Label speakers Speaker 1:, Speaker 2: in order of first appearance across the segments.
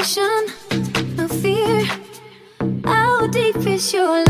Speaker 1: No fear. How deep is your love?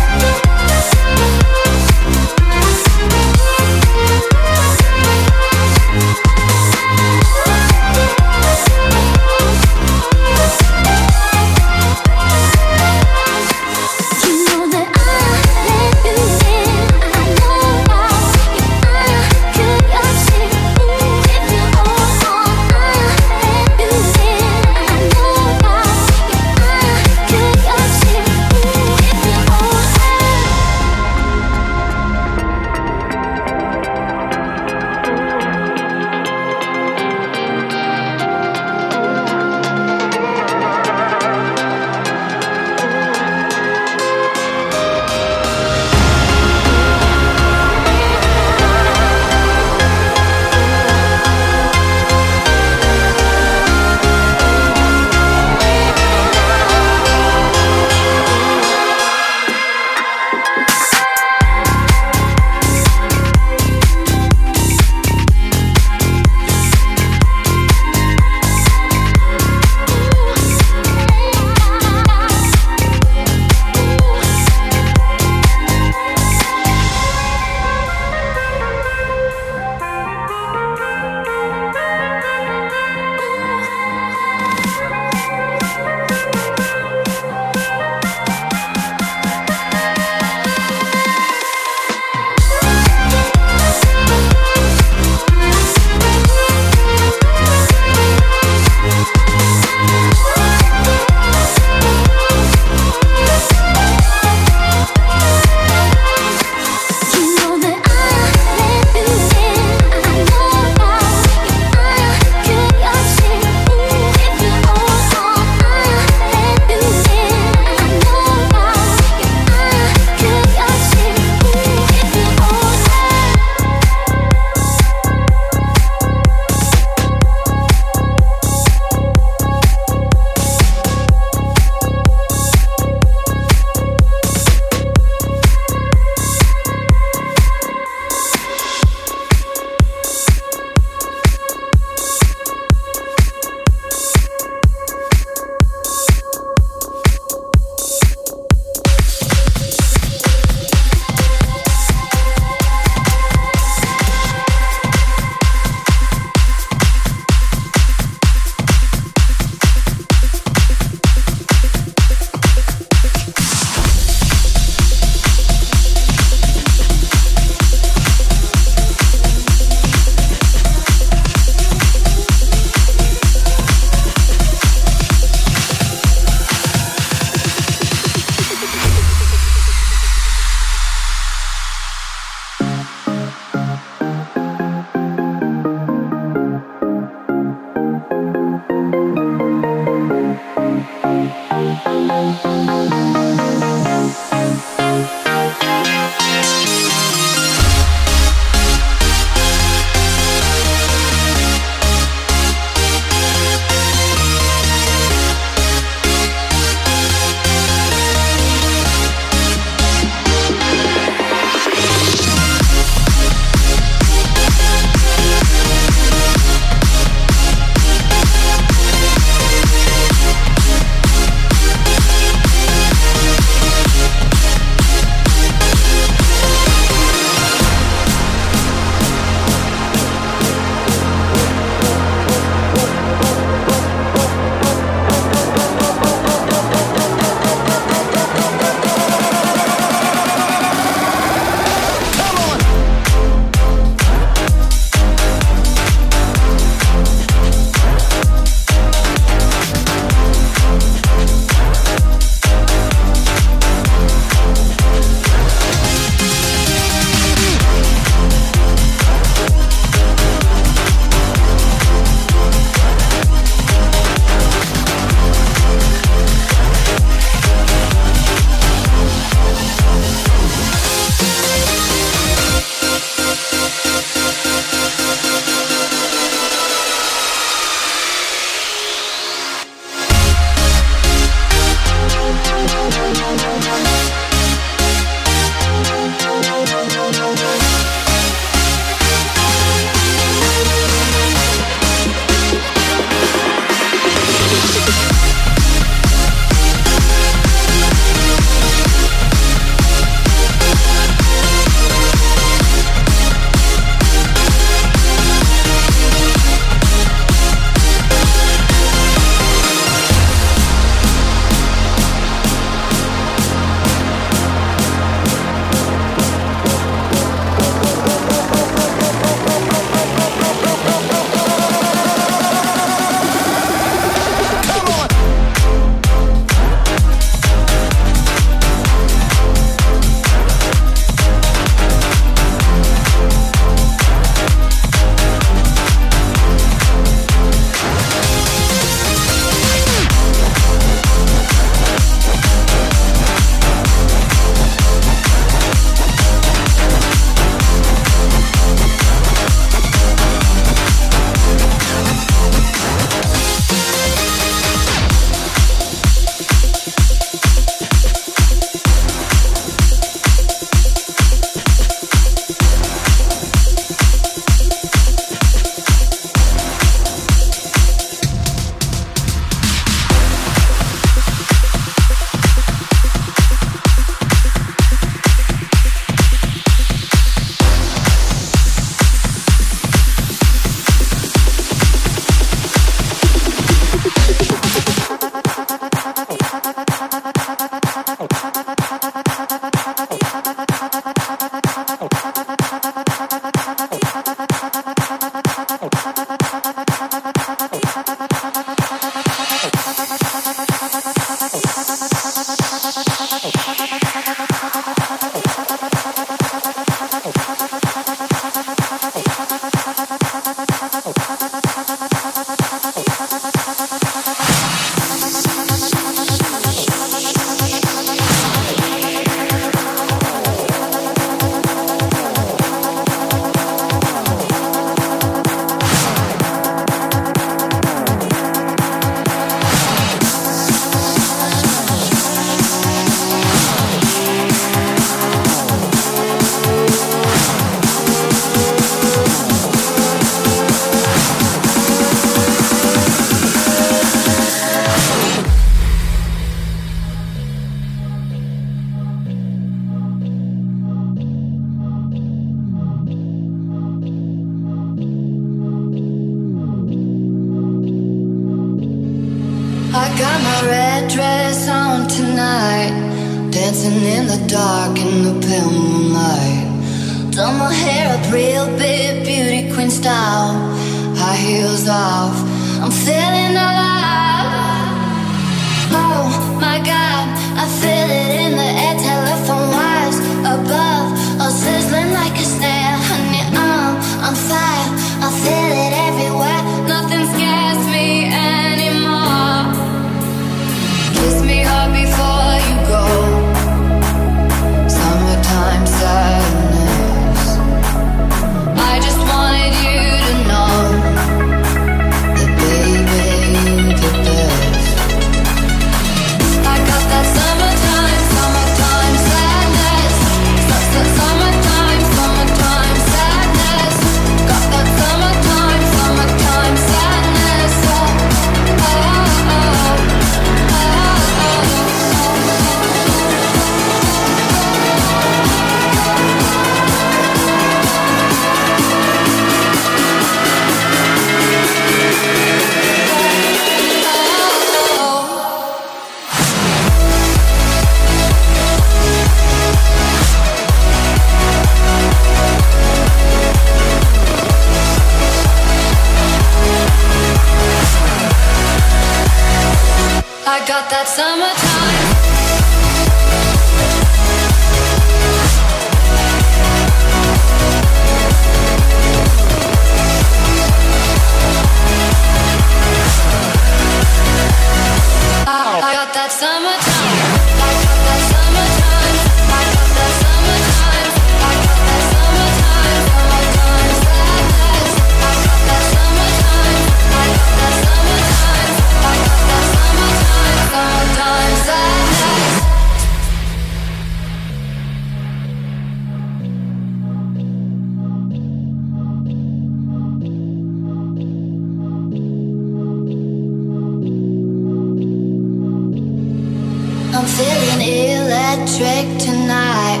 Speaker 2: trick tonight.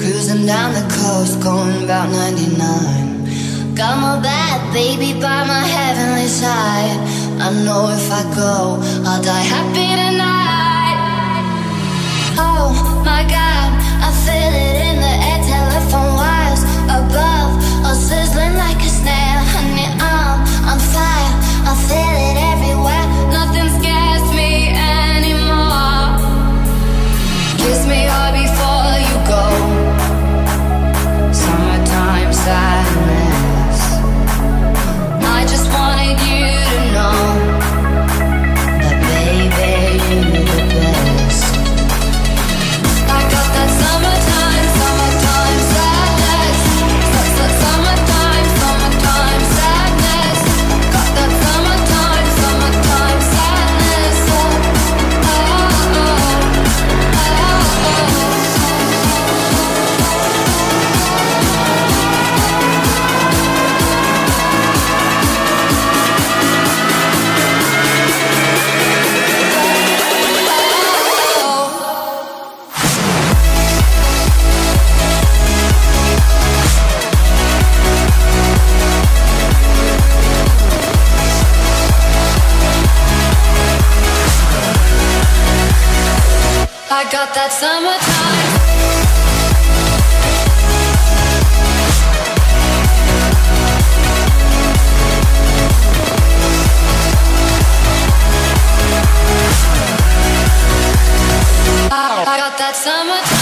Speaker 2: Cruising down the coast, going about 99. Got my bad baby by my heavenly side. I know if I go, I'll die happy tonight. Oh my god, I feel it in the air, telephone wires above, all sizzling like a snare. Honey, I'm on fire, I feel it. need you to know. I got that summertime. I got that summertime.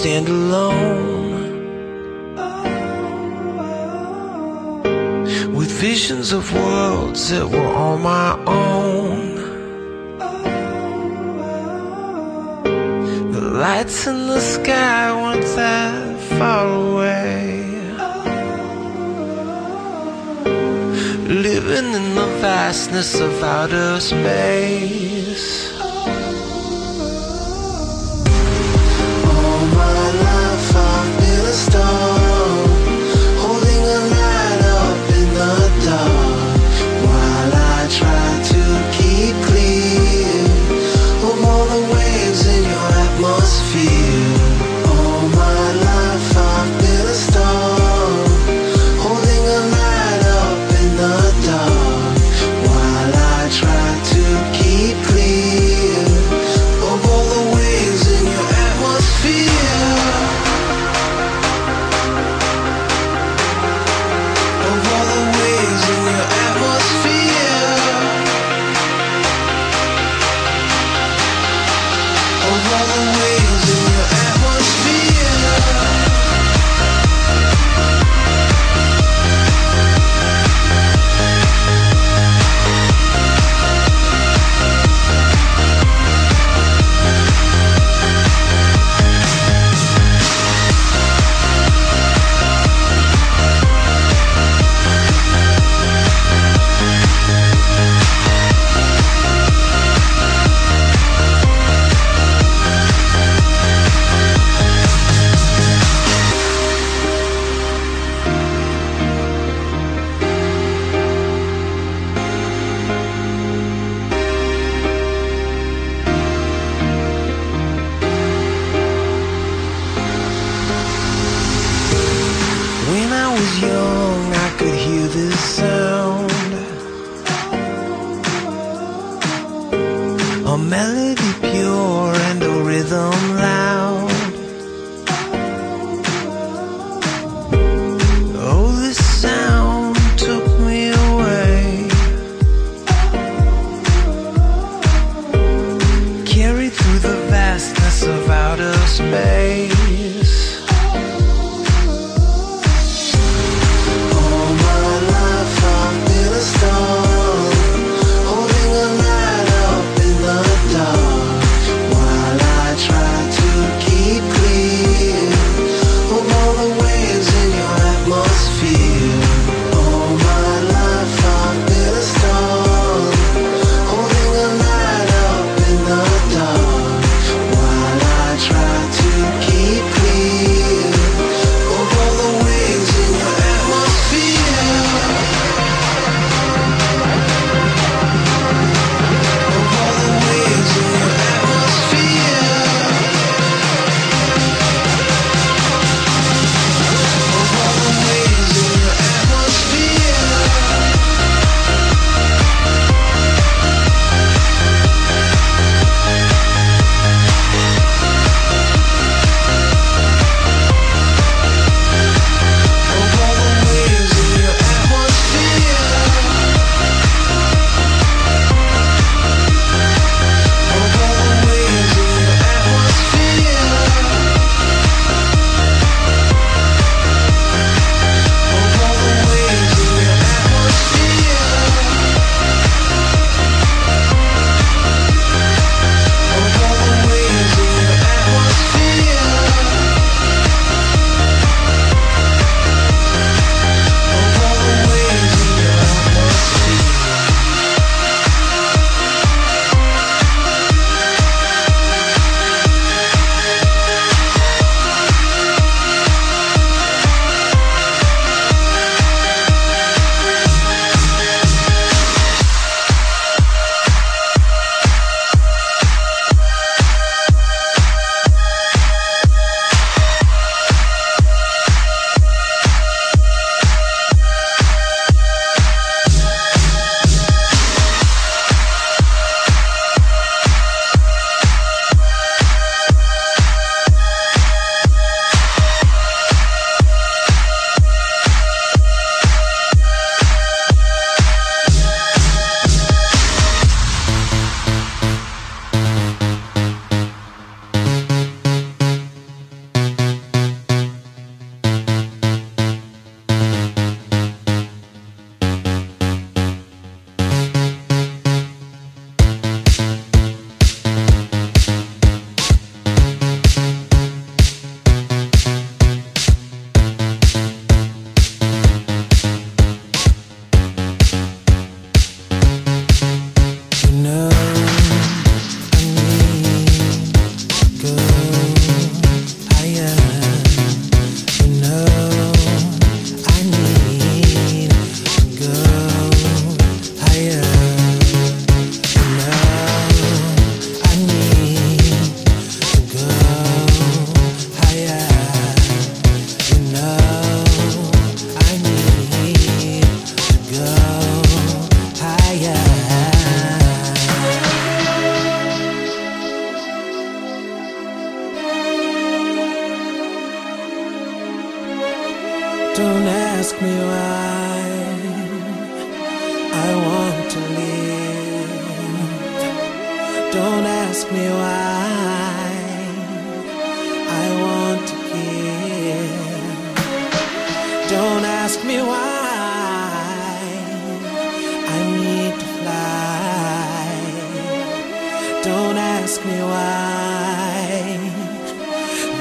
Speaker 3: stand alone with visions of worlds that were on my own. The lights in the sky weren't that far away. Living in the vastness of outer space.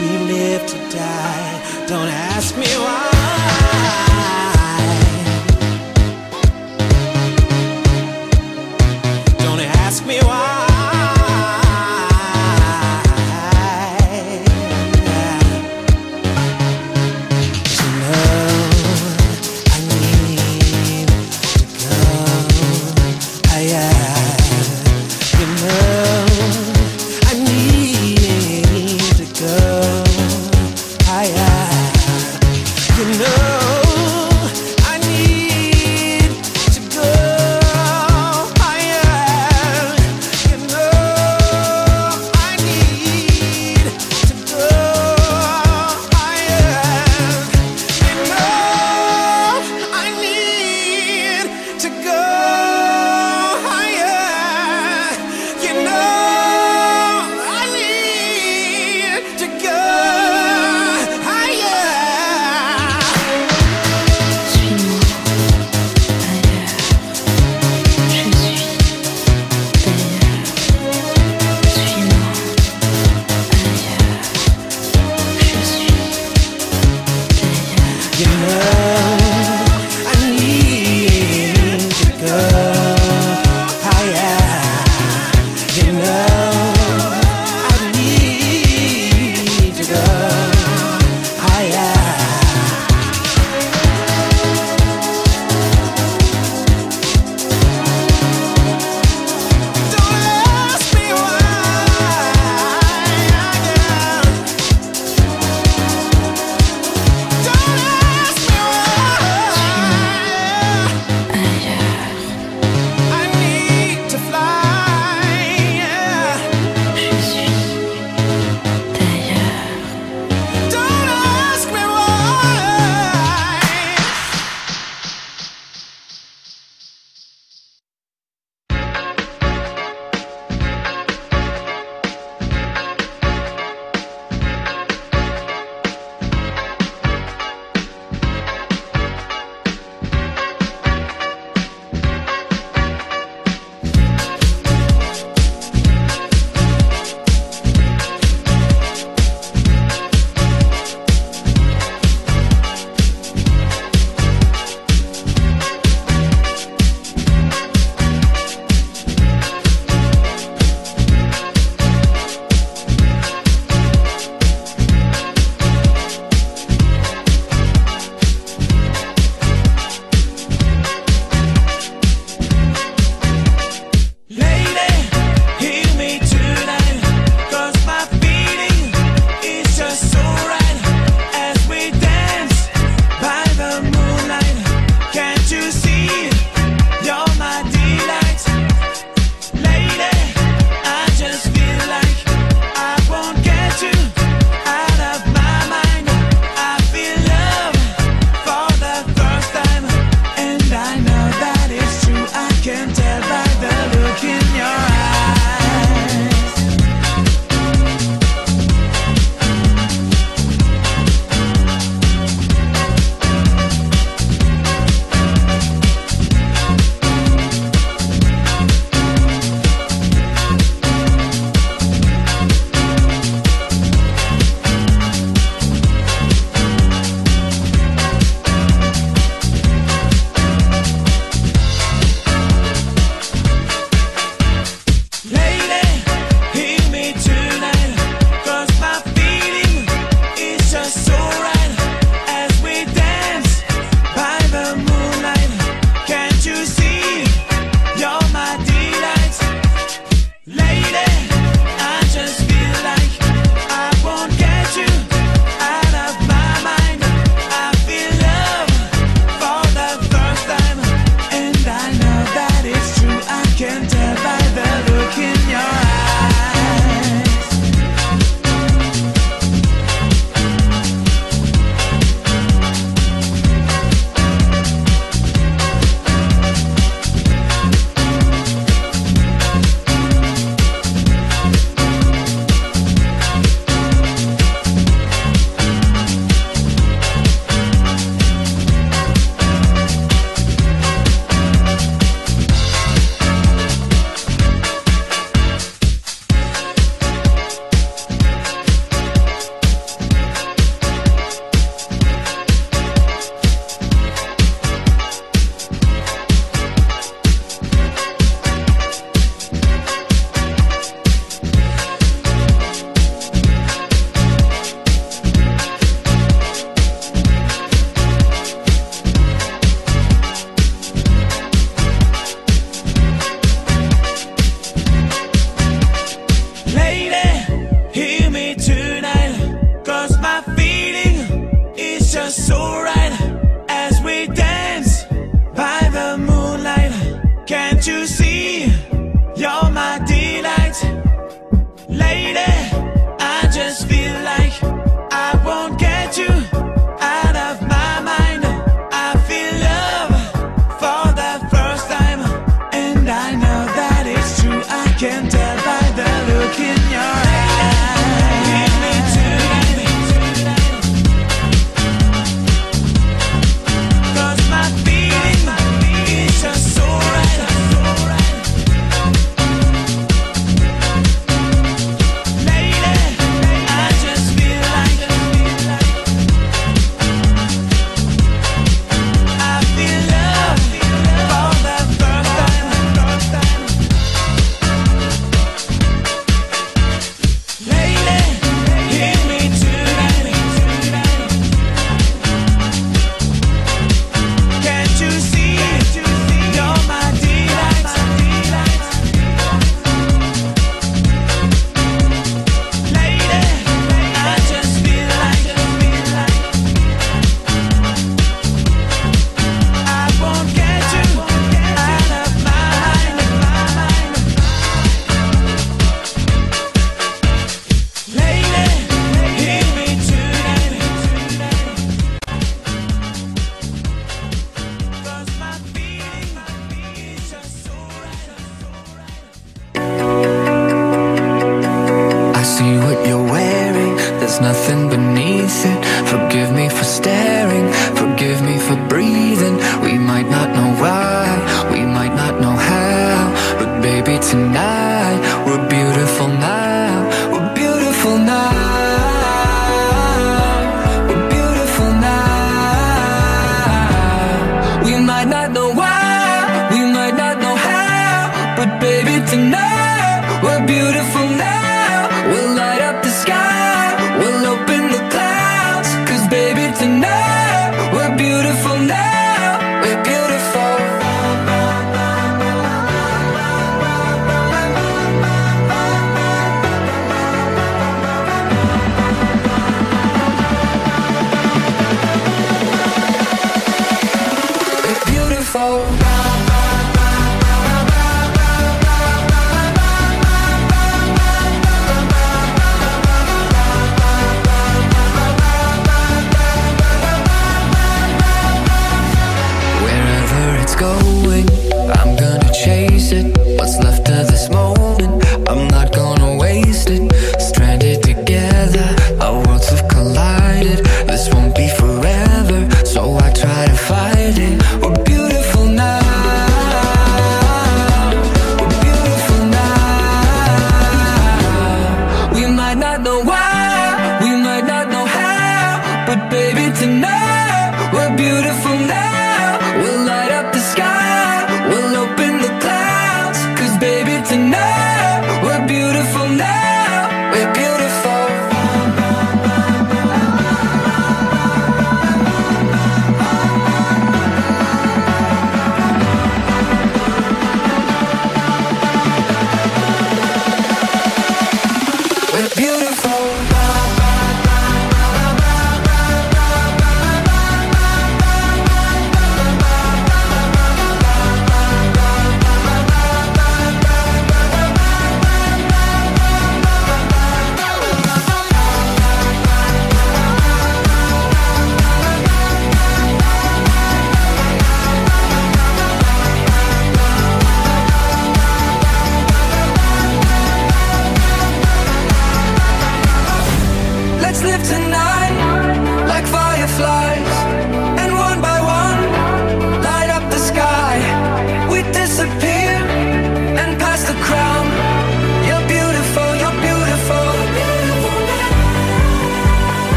Speaker 3: We live to die. Don't ask me why.